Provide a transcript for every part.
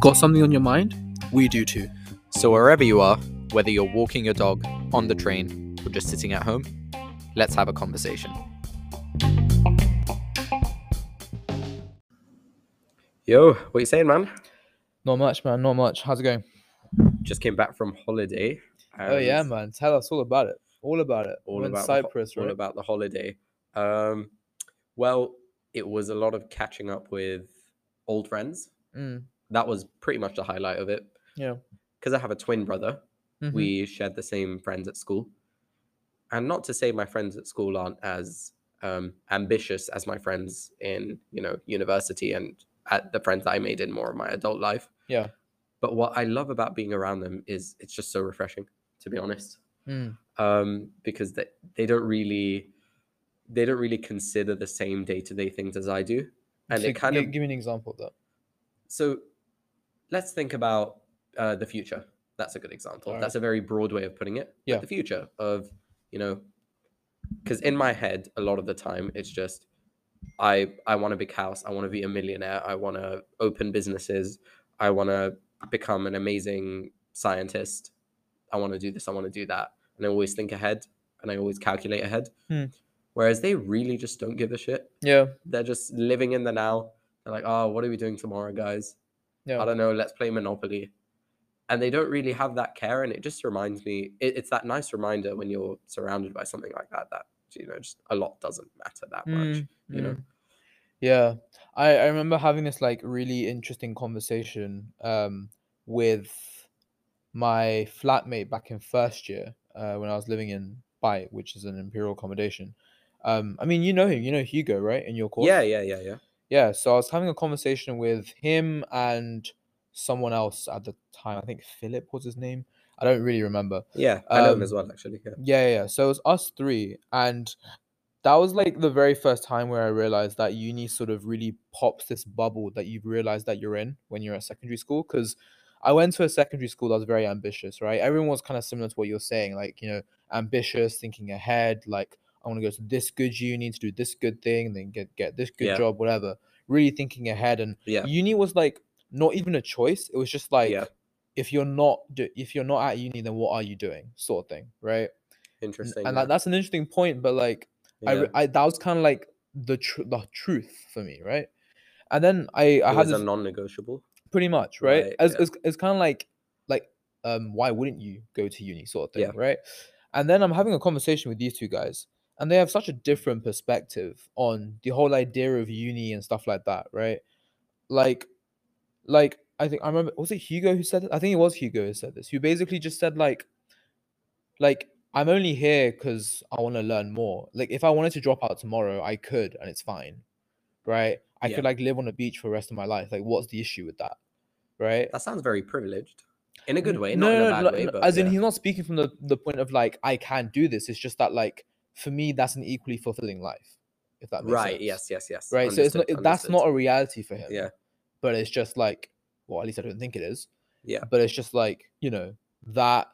Got something on your mind? We do too. So, wherever you are, whether you're walking your dog, on the train, or just sitting at home, let's have a conversation. Yo, what you saying, man? Not much, man. Not much. How's it going? Just came back from holiday. oh yeah, man. Tell us all about it. All about it. All We're in about the ho- Cyprus, all right? about the holiday. Um, well, it was a lot of catching up with old friends. Mm, That was pretty much the highlight of it. yeah. Because I have a twin brother, Mhm. we shared the same friends at school. And not to say my friends at school aren't as um, ambitious as my friends in you know university and at the friends I made in more of my adult life. Yeah. But what I love about being around them is it's just so refreshing, to be honest. Mm, um, because they, they don't really they don't really consider the same day to day things as I do, and so it kind of give me an example of that. so. Let's think about uh, the future. That's a good example. Alright. That's a very broad way of putting it. Yeah. the future of you know, because in my head, a lot of the time, it's just I I want a big house. I want to be a millionaire. I want to open businesses. I want to become an amazing scientist. I want to do this. I want to do that. And I always think ahead and I always calculate ahead. Hmm. Whereas they really just don't give a shit. Yeah. They're just living in the now. They're like, oh, what are we doing tomorrow, guys? Yeah. I don't know. Let's play Monopoly. And they don't really have that care. And it just reminds me, it, it's that nice reminder when you're surrounded by something like that, that, you know, just a lot doesn't matter that much, Mm, you know? mm. Yeah, I, I remember having this like really interesting conversation um with my flatmate back in first year uh, when I was living in Beit, which is an imperial accommodation. Um, I mean, you know him, you know Hugo, right? In your course. Yeah, yeah, yeah, yeah. Yeah, so I was having a conversation with him and someone else at the time. I think Philip was his name. I don't really remember. Yeah, I know him Um, as well, actually. Yeah. Yeah, yeah. So it was us three, and that was like the very first time where I realized that uni sort of really pops this bubble that you realize that you're in when you're at secondary school. Because I went to a secondary school that was very ambitious, right? Everyone was kind of similar to what you're saying, like you know, ambitious, thinking ahead, like I want to go to this good uni to do this good thing, and then get get this good Yeah. job, whatever. Really thinking ahead, and Yeah. uni was like not even a choice. It was just like Yeah. if you're not if you're not at uni, then what are you doing, sort of thing, right? Interesting. and that, that's an interesting point but like I, I that was kind of like the tr- the truth for me right and then i i it had this a non-negotiable. pretty much right, Right, as it's, it's kind of like like um why wouldn't you go to uni sort of thing right and then i'm having a conversation with these two guys and they have such a different perspective on the whole idea of uni and stuff like that right like like i think i remember was it hugo who said it i think it was hugo who said this who basically just said like like i'm only here because i want to learn more like if i wanted to drop out tomorrow i could and it's fine right i Yeah. could like live on a beach for the rest of my life like what's the issue with that right That sounds very privileged. In a good way, not in a bad like, way, no, but as in he's not speaking from the, the point of like I can do this. It's just that like for me that's an equally fulfilling life, if that makes right. sense. Yes, yes, yes. Right. so it's not that's not a reality for him. Yeah. But it's just like well, at least I don't think it is. Yeah. But it's just like you know that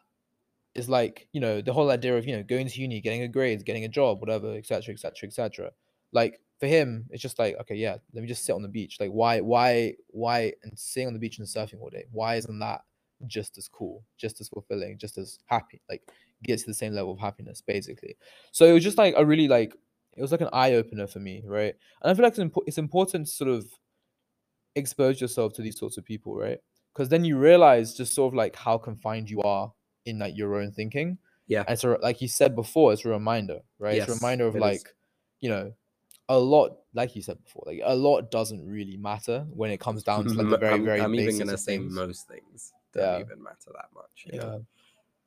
is like you know the whole idea of you know going to uni, getting a grades, getting a job, whatever, etc., etc., etc. Like for him, it's just like okay, yeah, let me just sit on the beach. Like why, why, why, and sitting on the beach and surfing all day. Why isn't that just as cool, just as fulfilling, just as happy? Like gets to the same level of happiness, basically. So it was just like a really like it was like an eye opener for me, right? And I feel like it's, impo- it's important to sort of expose yourself to these sorts of people, right? Because then you realize just sort of like how confined you are in like your own thinking. Yeah. And so, like you said before, it's a reminder, right? it's a reminder of it is. like, you know, a lot, like you said before, like a lot doesn't really matter when it comes down to like the M- very, I'm, very I'm even gonna say things. most things don't Yeah. even matter that much. you Yeah. know?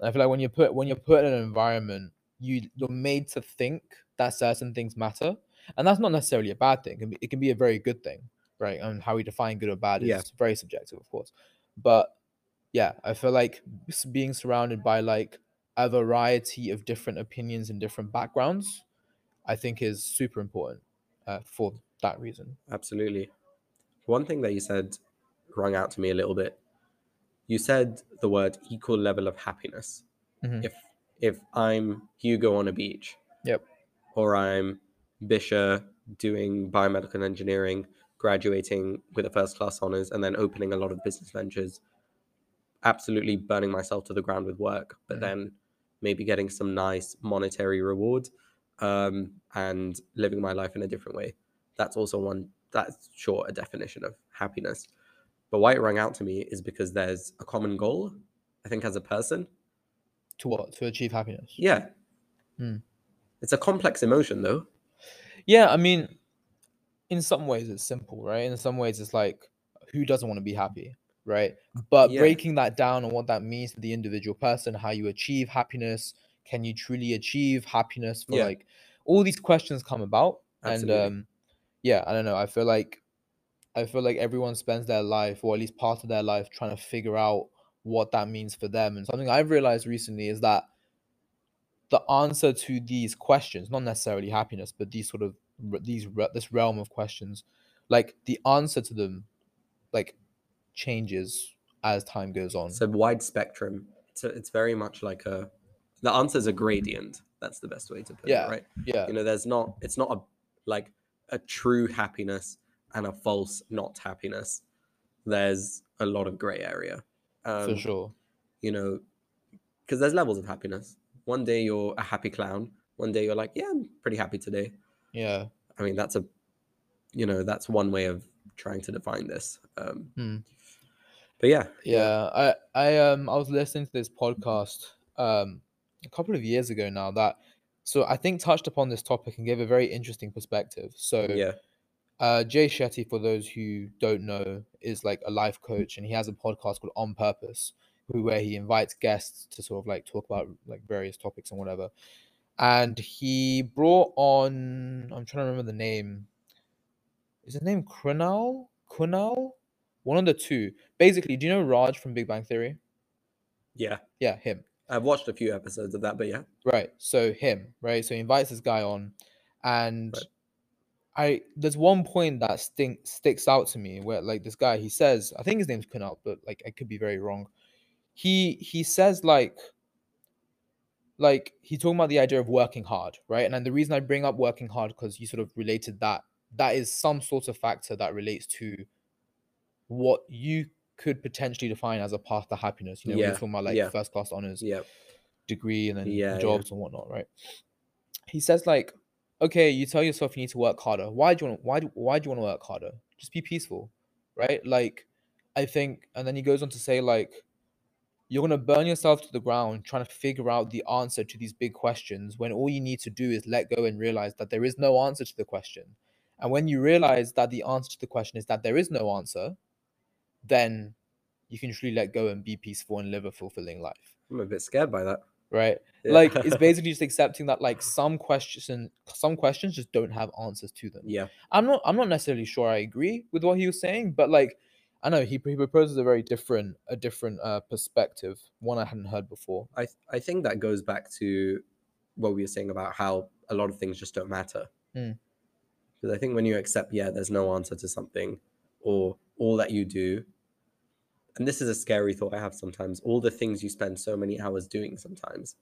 I feel like when you're put when you're put in an environment, you you're made to think that certain things matter, and that's not necessarily a bad thing. It can be, it can be a very good thing, right? And how we define good or bad is Yeah. very subjective, of course. But yeah, I feel like being surrounded by like a variety of different opinions and different backgrounds, I think is super important uh, for that reason. Absolutely. One thing that you said rung out to me a little bit. You said the word equal level of happiness. Mhm. If if I'm Hugo on a beach, Yep. or I'm Bisha doing biomedical engineering, graduating with a first class honors, and then opening a lot of business ventures, absolutely burning myself to the ground with work, but Mhm. then maybe getting some nice monetary reward um, and living my life in a different way. That's also one, that's sure a definition of happiness. But why it rang out to me is because there's a common goal, I think, as a person. To what? To achieve happiness. Yeah. Hmm. It's a complex emotion, though. Yeah, I mean, in some ways it's simple, right? In some ways it's like, who doesn't want to be happy, right? But Yeah. breaking that down and what that means to the individual person, how you achieve happiness, can you truly achieve happiness? For Yeah. like, all these questions come about, Absolutely. and um, yeah, I don't know. I feel like, I feel like everyone spends their life, or at least part of their life, trying to figure out what that means for them. And something I've realized recently is that the answer to these questions, not necessarily happiness, but these sort of these this realm of questions, like the answer to them, like changes as time goes on. It's a wide spectrum. It's, a, it's very much like a, the answer is a gradient. That's the best way to put Yeah. it, right? yeah, You know, there's not, it's not a, like a true happiness and a false not happiness. There's a lot of gray area. Um, for sure. you know, because there's levels of happiness. One day you're a happy clown. One day you're like, yeah, I'm pretty happy today. Yeah, I mean, that's a, you know, that's one way of trying to define this. Um, Hmm. But yeah, yeah. I I um I was listening to this podcast um a couple of years ago now that so I think touched upon this topic and gave a very interesting perspective. So yeah, Uh, Jay Shetty, for those who don't know, is like a life coach, and he has a podcast called On Purpose, where he invites guests to sort of like talk about like various topics and whatever. And he brought on, I'm trying to remember the name. Is his name Kunal? Kunal? One of the two. Basically, do you know Raj from Big Bang Theory? yeah. Yeah, him. I've watched a few episodes of that, but yeah, Right. So him, right? So he invites this guy on, and Right. I there's one point that stink sticks out to me where like this guy he says I think his name's Kunal, but like I could be very wrong. He he says like like he's talking about the idea of working hard, right? And then the reason I bring up working hard because you sort of related that that is some sort of factor that relates to what you could potentially define as a path to happiness. You know, Yeah, you're talking about like yeah. first class honors yeah, degree and then yeah. jobs and whatnot, right? He says like, okay, you tell yourself you need to work harder. Why do you want? Why do Why do you want to work harder? Just be peaceful, right? Like, I think, and then he goes on to say like, you're gonna burn yourself to the ground trying to figure out the answer to these big questions when all you need to do is let go and realize that there is no answer to the question. And when you realize that the answer to the question is that there is no answer, then you can truly let go and be peaceful and live a fulfilling life I'm a bit scared by that. Right Yeah. like it's basically just accepting that like some questions some questions just don't have answers to them yeah, i'm not i'm not necessarily sure i agree with what he was saying but like i know he, he proposes a very different a different uh perspective one i hadn't heard before I th- I think that goes back to what we were saying about how a lot of things just don't matter. Mm. Because I think when you accept, yeah, there's no answer to something, or all that you do, and this is a scary thought I have sometimes. All the things you spend so many hours doing, sometimes,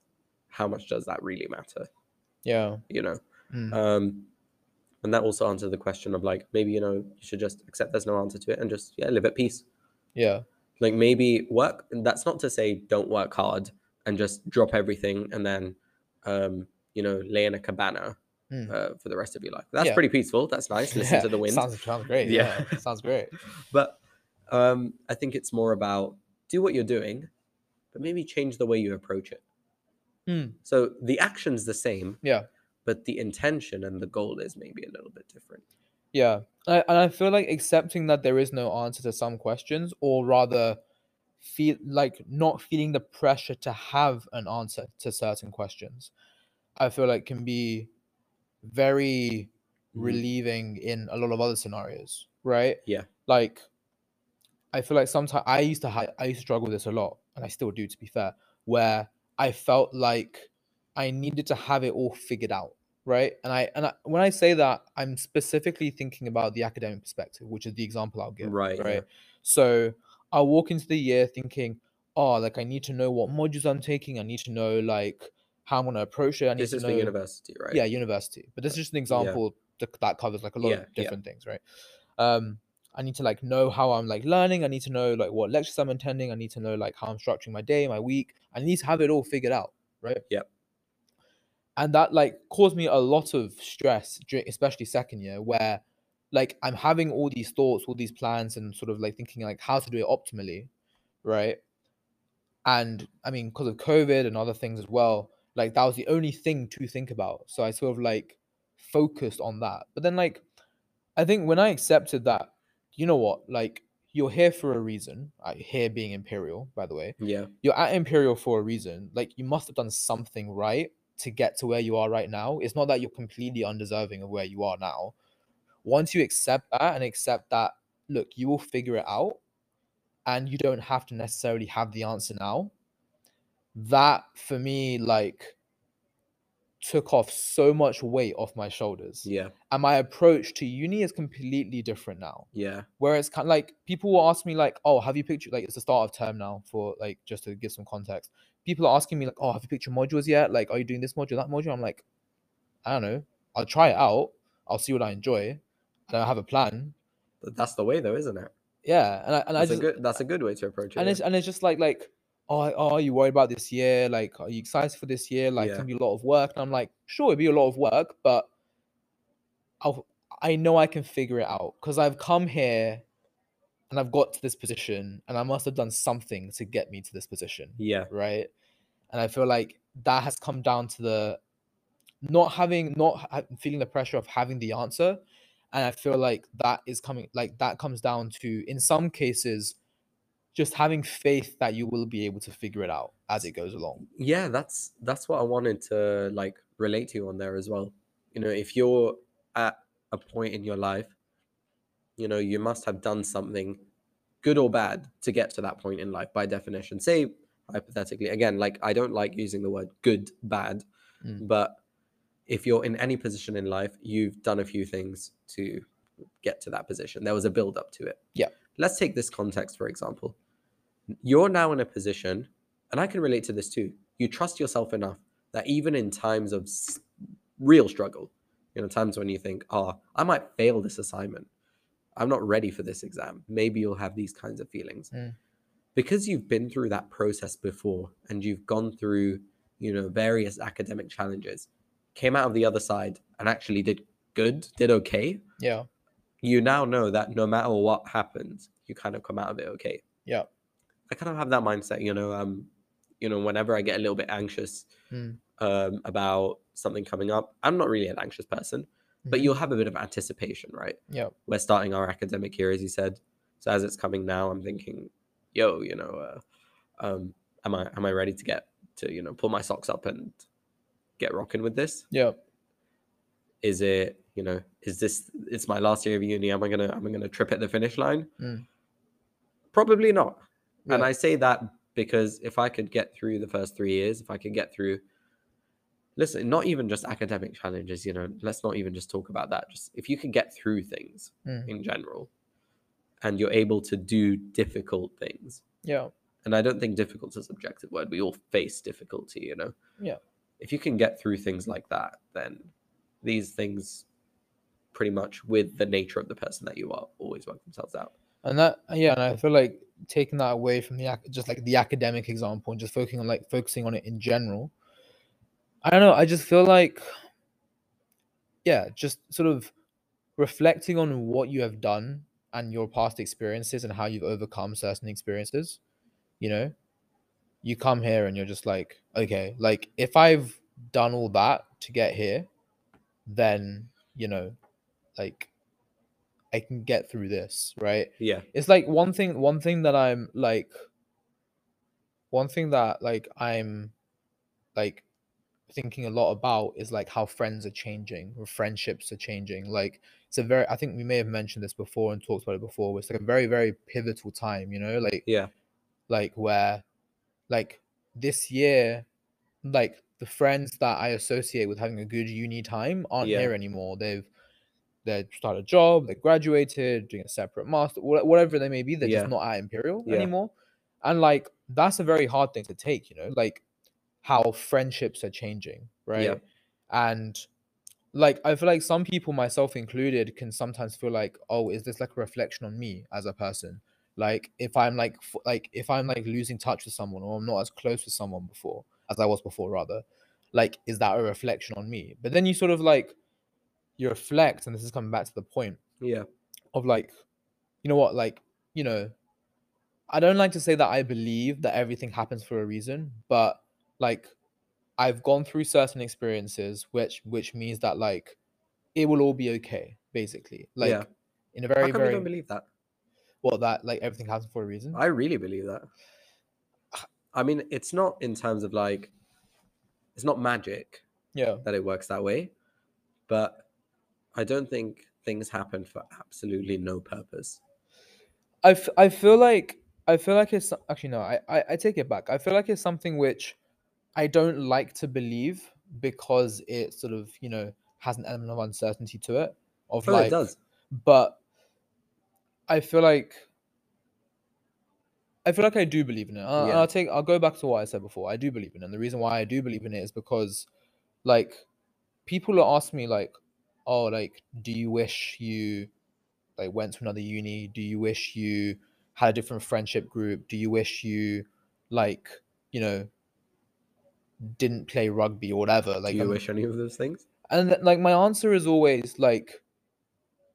how much does that really matter? yeah You know. Mm. Um, and that also answers the question of like maybe you know you should just accept there's no answer to it and just yeah live at peace. yeah like maybe work and that's not to say don't work hard and just drop everything and then um you know lay in a cabana Mm. uh, for the rest of your life that's Yeah. pretty peaceful that's nice listen Yeah, to the wind sounds, sounds great Yeah. yeah, sounds great but um i think it's more about do what you're doing but maybe change the way you approach it Mm. so the action's the same yeah but the intention and the goal is maybe a little bit different Yeah, I, and I feel like accepting that there is no answer to some questions, or rather, feel like not feeling the pressure to have an answer to certain questions, I feel like can be very Mhm. relieving in a lot of other scenarios, right? Yeah. Like, I feel like sometimes I used to ha- I used to struggle with this a lot, and I still do, to be fair, where I felt like I needed to have it all figured out, right? And I and I, when I say that, I'm specifically thinking about the academic perspective, which is the example I'll give, Right, yeah. Right. So I'll walk into the year thinking, oh, like I need to know what modules I'm taking. I need to know like how I'm gonna approach it. I need this to is know for university right yeah, university. But this is just an example th- that covers like a lot Yeah, of yeah. different things, right? Um, I need to like know how I'm like learning. I need to know like what lectures I'm attending. I need to know like how I'm structuring my day, my week. I need to have it all figured out, right? Yep. And that like caused me a lot of stress, during, especially second year, where like I'm having all these thoughts, all these plans, and sort of like thinking like how to do it optimally, right? And I mean, because of COVID and other things as well, like that was the only thing to think about. So I sort of like focused on that. But then like I think when I accepted that, you know what, like you're here for a reason. I here being Imperial, by the way. Yeah. You're at Imperial for a reason. Like you must have done something right to get to where you are right now. It's not that you're completely undeserving of where you are now. Once you accept that and accept that, look, you will figure it out and you don't have to necessarily have the answer now. That for me, like, took off so much weight off my shoulders. Yeah. And my approach to uni is completely different now. Yeah. Where it's kind of like people will ask me, like, oh, have you picked your-" like it's the start of term now for like just to give some context. People are asking me, like, oh, have you picked your modules yet? Like, are you doing this module, that module? I'm like, I don't know. I'll try it out. I'll see what I enjoy. And I don't have a plan. But that's the way though, isn't it? Yeah. And I and I That's just a good that's a good way to approach it. and yeah. it's and it's just like like oh, oh are you worried about this year? Like are you excited for this year? Like Yeah. can be a lot of work. And i'm like sure it'll be a lot of work but I'll, i know i can figure it out. Because i've come here and i've got to this position and i must have done something to get me to this position yeah. right? And i feel like that has come down to the not having not feeling the pressure of having the answer. And i feel like that is coming like that comes down to in some cases just having faith that you will be able to figure it out as it goes along. Yeah that's that's what i wanted to like relate to on there as well. You know if you're at a point in your life you know you must have done something good or bad to get to that point in life by definition. Say hypothetically again like i don't like using the word good bad Mm. but if you're in any position in life you've done a few things to get to that position. There was a build up to it. Yeah. let's take this context for example you're now in a position and I can relate to this too. You trust yourself enough that even in times of real struggle, you know, times when you think, oh, I might fail this assignment, I'm not ready for this exam. Maybe you'll have these kinds of feelings. Mm. Because you've been through that process before and you've gone through, you know, various academic challenges, came out of the other side and actually did good, did okay, yeah you now know that no matter what happens, you kind of come out of it okay. Yeah. I kind of have that mindset, you know, um, you know, whenever I get a little bit anxious Mm. um about something coming up, I'm not really an anxious person, but Mhm. you'll have a bit of anticipation, right? yeah We're starting our academic year, as you said. So as it's coming now, I'm thinking, yo, you know, uh, um, am I am I ready to get to, you know, pull my socks up and get rocking with this? yeah is it you know is this it's my last year of uni am i gonna am i gonna trip at the finish line Mm. probably not and i say that because if i could get through the first three years if i could get through listen not even just academic challenges you know let's not even just talk about that. Just if you can get through things Mm. in general and you're able to do difficult things. Yeah. And i don't think difficult is a subjective word. We all face difficulty you know? Yeah. if you can get through things like that then these things pretty much with the nature of the person that you are always work themselves out and that yeah and i feel like taking that away from the just like the academic example and just focusing on like focusing on it in general i don't know i just feel like yeah just sort of reflecting on what you have done and your past experiences and how you've overcome certain experiences you know? You come here and you're just like okay like if i've done all that to get here then you know like i can get through this right? Yeah. It's like one thing one thing that i'm like one thing that like i'm like thinking a lot about is like how friends are changing or friendships are changing. Like it's a very i think we may have mentioned this before and talked about it before it's like a very very pivotal time you know? Like yeah. like where like this year like the friends that i associate with having a good uni time aren't Yeah. here anymore. They've they start a job they graduated doing a separate master whatever they may be they're Yeah. just not at imperial Yeah. anymore and like that's a very hard thing to take you know like how friendships are changing right Yeah. and like I feel like some people, myself included, can sometimes feel like, oh, is this like a reflection on me as a person? Like if I'm like f- like if I'm like losing touch with someone or I'm not as close with someone before as I was before, rather, like is that a reflection on me? But then you sort of like you reflect, and this is coming back to the point Yeah. of like, you know what, like you know, I don't like to say that I believe that everything happens for a reason, but like I've gone through certain experiences which which means that like it will all be okay, basically. Like Yeah. in a very How very, come you very don't believe that? Well, that like everything happens for a reason. I really believe that. I mean, it's not in terms of like, it's not magic yeah. that it works that way, but I don't think things happen for absolutely no purpose. I, f- I feel like I feel like it's actually no, I, I I take it back. I feel like it's something which I don't like to believe because it sort of, you know, has an element of uncertainty to it. Of Oh, like it does. but I feel like I feel like I do believe in it. Uh, Yeah. I'll take. I'll go back to what I said before. I do believe in it. And the reason why I do believe in it is because, like, people ask me like, "Oh, like, do you wish you, like, went to another uni? Do you wish you had a different friendship group? Do you wish you, like, you know, didn't play rugby or whatever?" Like, Do you I'm- wish any of those things? and like my answer is always like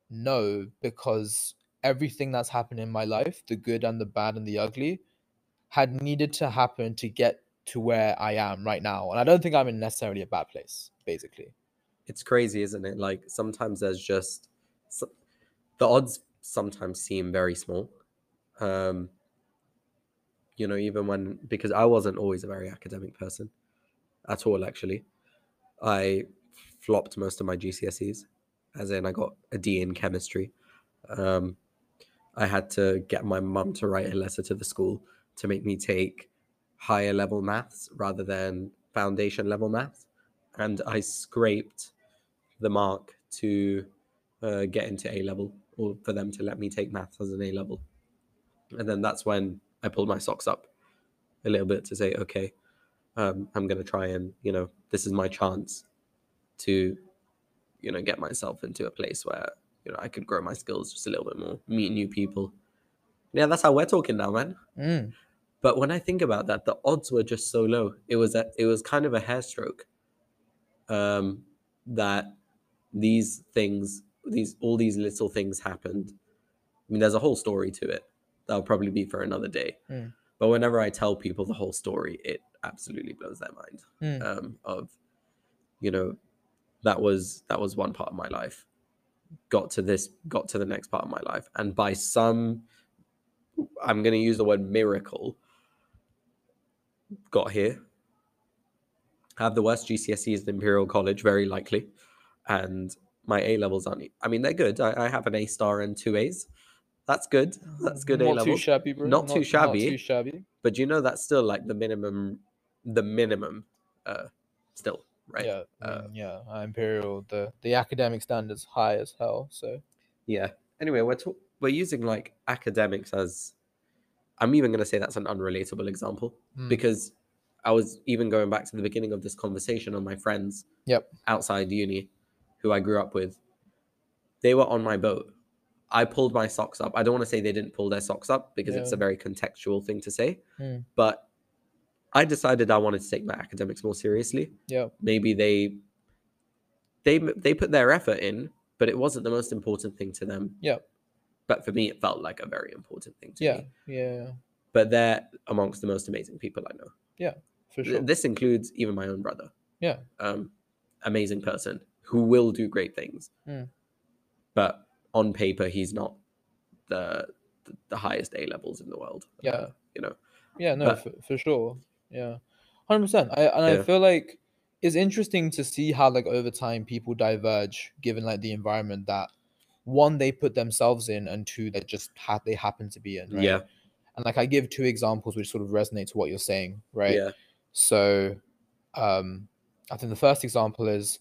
no because everything that's happened in my life the good and the bad and the ugly had needed to happen to get to where i am right now and i don't think i'm in necessarily a bad place basically It's crazy, isn't it? Like sometimes there's just the odds sometimes seem very small. Um, you know, even when because I wasn't always a very academic person at all. Actually, I flopped most of my GCSEs, as in I got a D in chemistry. Um, I had to get my mum to write a letter to the school to make me take higher level maths rather than foundation level maths, and I scraped the mark to uh, get into A level, or for them to let me take maths as an A level. And then that's when I pulled my socks up a little bit to say, okay, um, I'm going to try and, you know, this is my chance to, you know, get myself into a place where, you know, I could grow my skills just a little bit more, meet new people. Yeah, that's how we're talking now, man. mm, But when I think about that, the odds were just so low. It was a, it was kind of a hair stroke. Um, that these things, these all these little things happened. I mean, there's a whole story to it. That'll probably be for another day. Mm. But whenever I tell people the whole story, it absolutely blows their mind. mm, Um, of, you know, that was that was one part of my life. Got to this, got to the next part of my life, and by some, I'm going to use the word miracle. Got here. Have the worst GCSEs at Imperial College, very likely, and my A levels aren't. I mean, they're good. I, I have an A star and two A's. That's good. That's good A level. too shabby bro Not too shabby. not too shabby But you know that's still like the minimum, the minimum, uh, still right. yeah Uh, yeah uh, imperial the the academic standards high as hell so Yeah. Anyway, we're we're using like academics as. I'm even going to say that's an unrelatable example mm, because I was even going back to the beginning of this conversation on my friends yep outside uni, who I grew up with. They were on my boat. I pulled my socks up. I don't want to say they didn't pull their socks up because it's a very contextual thing to say, Mm. but I decided I wanted to take my academics more seriously. Yeah. maybe they they they put their effort in but it wasn't the most important thing to them Yeah. but for me it felt like a very important thing to yeah me yeah but they're amongst the most amazing people i know Yeah, for sure this includes even my own brother yeah um amazing person who will do great things Mm. but on paper he's not the the, highest a levels in the world Yeah. uh, you know Yeah, no, But- for, for sure. Yeah, hundred percent. I and I feel like it's interesting to see how like over time people diverge, given like the environment that one they put themselves in, and two that just ha- they happen to be in. Right? yeah And like I give two examples which sort of resonate to what you're saying, right? yeah So, um, I think the first example is,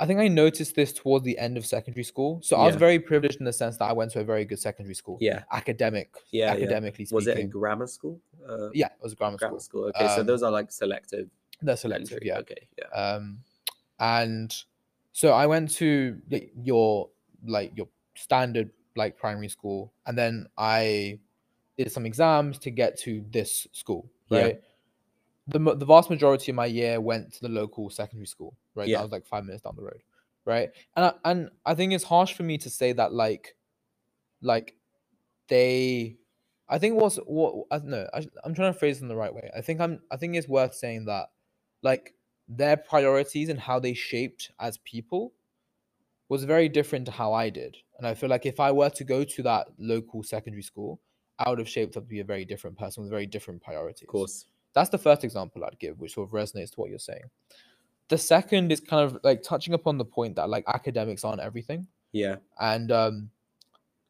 I think I noticed this towards the end of secondary school. So I was Yeah. very privileged in the sense that I went to a very good secondary school. yeah Academic, Yeah, yeah. academically was it a speaking. grammar school uh, yeah, it was a grammar, grammar school. school okay so Um, those are like selective They're selective, entry. yeah. okay yeah Um, and so I went to y- your like your standard like primary school, and then I did some exams to get to this school, Yeah. right? The the vast majority of my year went to the local secondary school, right? Yeah. That was like five minutes down the road, right? And I, and I think it's harsh for me to say that like, like, they, I think what's what I know. I, I'm trying to phrase it in the right way. I think I'm. I think it's worth saying that, like, their priorities and how they shaped as people was very different to how I did. And I feel like if I were to go to that local secondary school, I would have shaped up to be a very different person with very different priorities. Of course. That's the first example I'd give, which sort of resonates to what you're saying. The second is kind of like touching upon the point that like academics aren't everything. Yeah. And um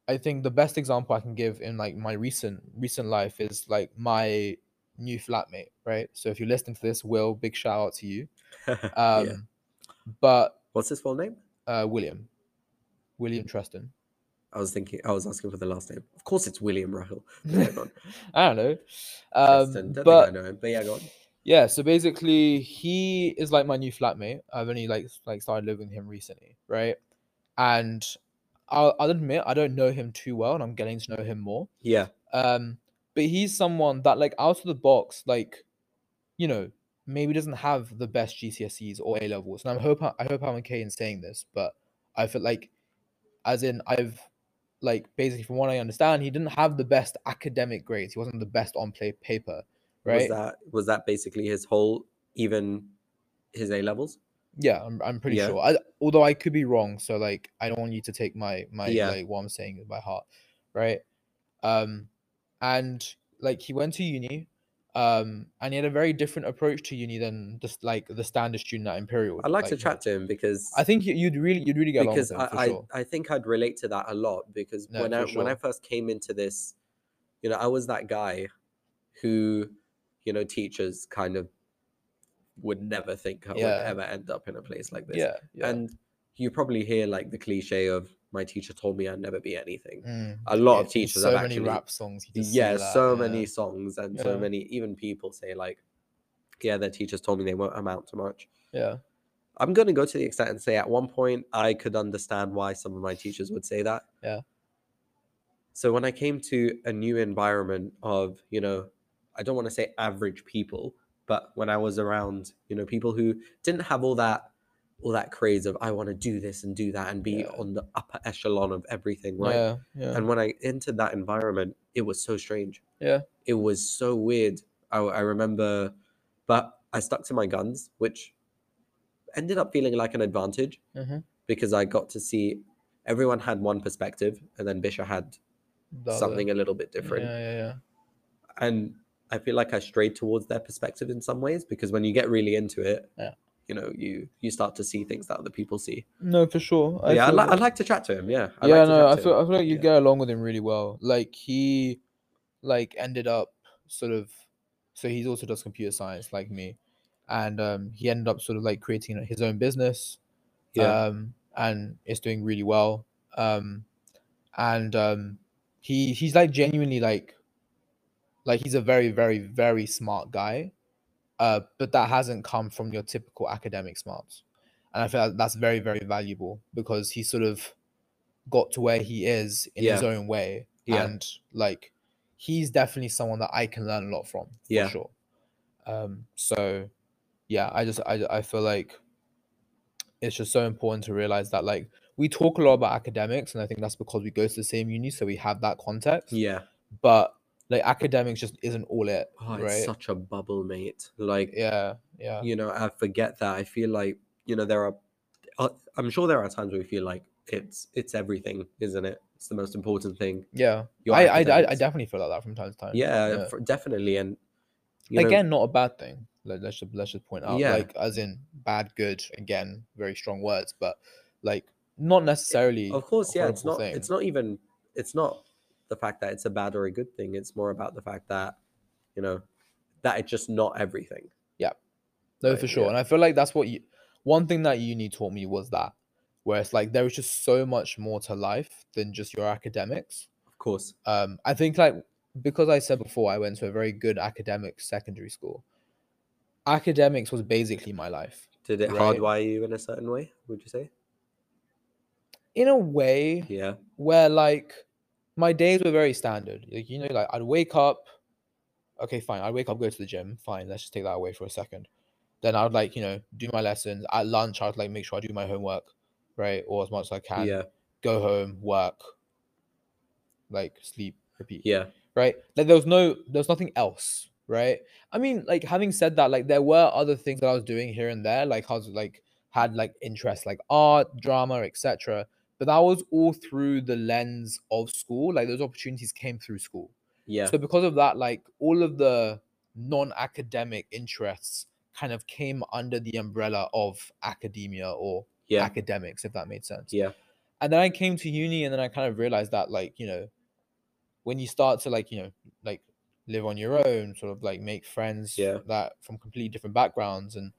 I think the best example I can give in like my recent recent life is like my new flatmate, right? So if you're listening to this, Will, big shout out to you. Um yeah. but What's his full name? uh William. William Treston. I was thinking. I was asking for the last name. Of course, it's William Rahul. Yeah, go on. I don't know. Um, Don't but I know him, but yeah, go on. yeah, so basically he is like my new flatmate. I've only like like started living with him recently, right? And I'll, I'll admit I don't know him too well, and I'm getting to know him more. Yeah. Um, but he's someone that like out of the box, like, you know, maybe doesn't have the best GCSEs or A levels. And I hope I hope I'm okay in saying this, but I feel like, as in I've like basically from what I understand, he didn't have the best academic grades. He wasn't the best on play paper, right? Was that was that basically his whole even his A levels? Yeah, I'm, I'm pretty Yeah. sure. I, although I could be wrong, so like I don't want you to take my my Yeah. like what I'm saying by heart, right? Um, and like he went to uni, um, and he had a very different approach to uni than just like the standard student at Imperial. I'd like to chat to him because I think you- you'd really you'd really get along with because him I, for I, sure. I think I'd relate to that a lot because No, when I when I first came into this, you know, I was that guy who, you know, teachers kind of would never think I would ever end up in a place like this. Yeah, yeah. And you probably hear like the cliche of my teacher told me I'd never be anything. Mm, A lot yeah, of teachers so have many actually rap songs. you just see yeah, that, so yeah. many songs and so many even people say like, yeah, their teachers told me they won't amount to much. Yeah, I'm going to go to the extent and say at one point I could understand why some of my teachers would say that. Yeah. So when I came to a new environment of, you know, I don't want to say average people, but when I was around, you know, people who didn't have all that all that craze of I want to do this and do that and be Yeah. on the upper echelon of everything, right? yeah, yeah, And when I entered that environment, it was so strange. yeah. It was so weird. I, I remember, but I stuck to my guns, which ended up feeling like an advantage Mhm. because I got to see everyone had one perspective, and then Bisha had The other- something a little bit different. Yeah, yeah, yeah. And I feel like I strayed towards their perspective in some ways because when you get really into it, Yeah. You know, you you start to see things that other people see. No, for sure. But yeah, I'd, li- I'd like to chat to him. Yeah, I'd yeah, like no, I feel him. I feel like you Yeah. get along with him really well. Like he, like ended up sort of, so he also does computer science like me, and um, he ended up sort of like creating his own business, Yeah, um, and it's doing really well. Um, and um, he he's like genuinely like, like he's a very very very smart guy, uh, but that hasn't come from your typical academic smarts, and I feel like that's very very valuable because he sort of got to where he is in his own way, Yeah. and like he's definitely someone that I can learn a lot from, for Yeah. sure. Um, so yeah, I just I I feel like it's just so important to realize that like we talk a lot about academics, and I think that's because we go to the same uni, so we have that context. yeah. But like academics just isn't all it, Oh, it's such a bubble, mate. Like, yeah, yeah, you know, I forget that. I feel like, you know, there are, uh, I'm sure there are times where we feel like it's it's everything, isn't it? It's the most important thing. yeah. I, I I I definitely feel like that from time to time. Yeah, yeah. For, definitely. And you know, again, not a bad thing. Like, let's just let's just point out, Yeah. like as in bad, good. Again, very strong words, but like not necessarily. of course, yeah. It's not. thing. It's not even. It's not the fact that it's a bad or a good thing. It's more about the fact that, you know, that it's just not everything. Yeah. No, Like, for sure. yeah. And I feel like that's what you. One thing that uni taught me was that, where it's like there is just so much more to life than just your academics. Of course. Um, I think like because I said before, I went to a very good academic secondary school. Academics was basically my life. Did it Right. hardwire you in a certain way? Would you say? in a way Yeah. where like my days were very standard. Like you know, like I'd wake up. Okay, fine. I'd wake up, go to the gym. Fine. Let's just take that away for a second. Then I would like you know do my lessons at lunch. I'd like make sure I do my homework, right, or as much as I can. yeah. Go home, work, like sleep, repeat. Yeah. right? Like there was no, there was nothing else, right? I mean, like having said that, like there were other things that I was doing here and there, like I was like had like interests like art, drama, etc. But that was all through the lens of school. Like those opportunities came through school. Yeah. So because of that, like all of the non-academic interests kind of came under the umbrella of academia or Yeah. academics, if that made sense Yeah. and then I came to uni and then I kind of realized that like you know when you start to like you know like live on your own sort of like make friends Yeah. that from completely different backgrounds and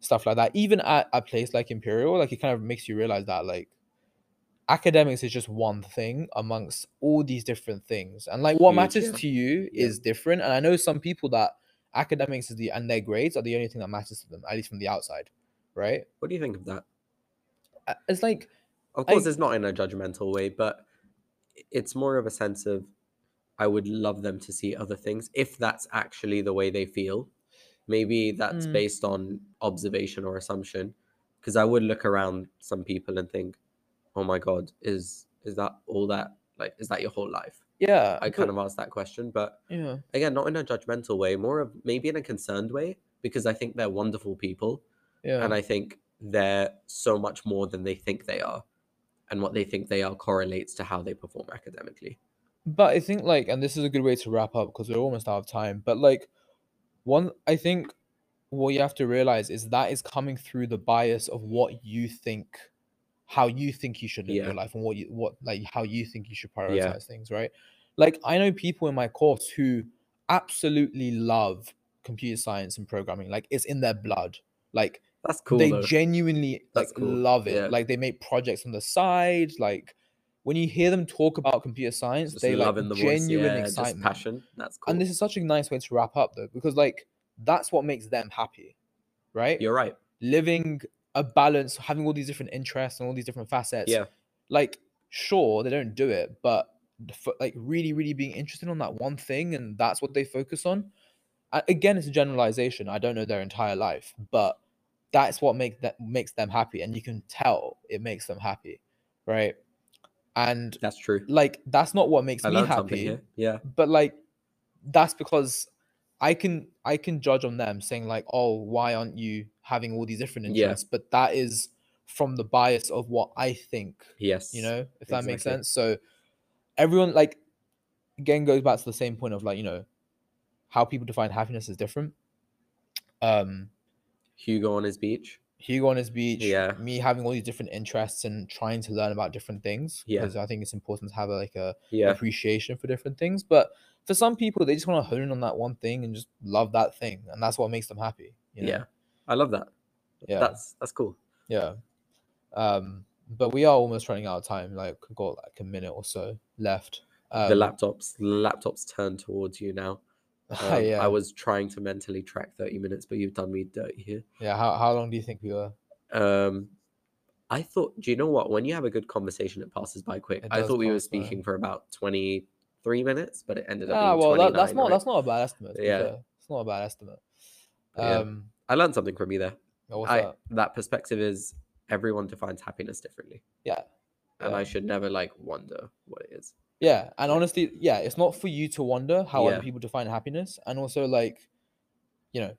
stuff like that even at a place like imperial like it kind of makes you realize that like academics is just one thing amongst all these different things and like what matters yeah. to you Yeah. is different and i know some people that academics is the and their grades are the only thing that matters to them at least from the outside right What do you think of that? Uh, it's like Of I- course, it's not in a judgmental way, but it's more of a sense of I would love them to see other things if that's actually the way they feel. Maybe that's Mm. based on observation or assumption. Because I would look around some people and think, "Oh my god, is is that all that like is that your whole life?" yeah I kind of asked that question, but yeah again, not in a judgmental way, more of maybe in a concerned way, because I think they're wonderful people yeah and I think they're so much more than they think they are, and what they think they are correlates to how they perform academically. But I think like, and this is a good way to wrap up because we're almost out of time. But like, one, I think what you have to realize is that is coming through the bias of what you think, how you think you should live Yeah. your life, and what you what like how you think you should prioritize Yeah. things, right? Like I know people in my course who absolutely love computer science and programming, like it's in their blood. Like That's cool. they though. genuinely like cool. love it. Yeah. Like they make projects on the side. Like when you hear them talk about computer science, Just they like the genuine yeah, excitement. passion. That's cool. And this is such a nice way to wrap up though, because like that's what makes them happy, right? You're right. Living a balance, having all these different interests and all these different facets. Yeah. Like, sure, they don't do it, but like really, really being interested on that one thing, and that's what they focus on. Again, it's a generalization. I don't know their entire life, but that's what makes that makes them happy, and you can tell it makes them happy, right? And That's true. like that's not what makes I me happy. Yeah. but like that's because i can i can judge on them saying like oh why aren't you having all these different Yeah. interests but that is from the bias of what i think Yes. you know if that makes sense so everyone like again goes back to the same point of like you know how people define happiness is different um Hugo on his beach. Hugo on his beach, Yeah. me having all these different interests and trying to learn about different things. Yeah. Because I think it's important to have a, like a Yeah. appreciation for different things. But for some people, they just want to hone in on that one thing and just love that thing, and that's what makes them happy. You know? Yeah. I love that. yeah, That's that's cool. yeah. Um, but we are almost running out of time. Like, we've got like a minute or so left. Um, the laptops the laptops turn towards you now. Um, yeah, I was trying to mentally track 30 minutes, but you've done me dirty here. yeah. How how long do you think we were? Um, I thought, do you know what? When you have a good conversation, it passes by quick. I thought we were pass by. speaking for about 23 minutes, but it ended up Ah, being well, 29. that, that's not right? that's not a bad estimate. Yeah. fair. it's not a bad estimate. Yeah. Um, I learned something from you there. oh, what's I, that? that perspective is everyone defines happiness differently, Yeah. and yeah. I should never like wonder what it is. Yeah, and honestly, yeah, it's not for you to wonder how Yeah. other people define happiness, and also like, you know,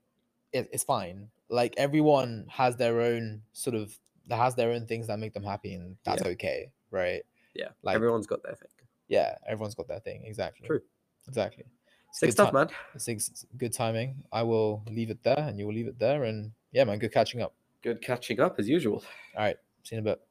it, it's fine. Like everyone has their own sort of that has their own things that make them happy, and that's okay, right? Yeah, Like- everyone's got their thing. Yeah, everyone's got their thing. Exactly. True. Exactly. It's good stuff, ti- man. It's good timing. I will leave it there, and you will leave it there, and yeah, man, good catching up. Good catching up as usual. All right, see you in a bit.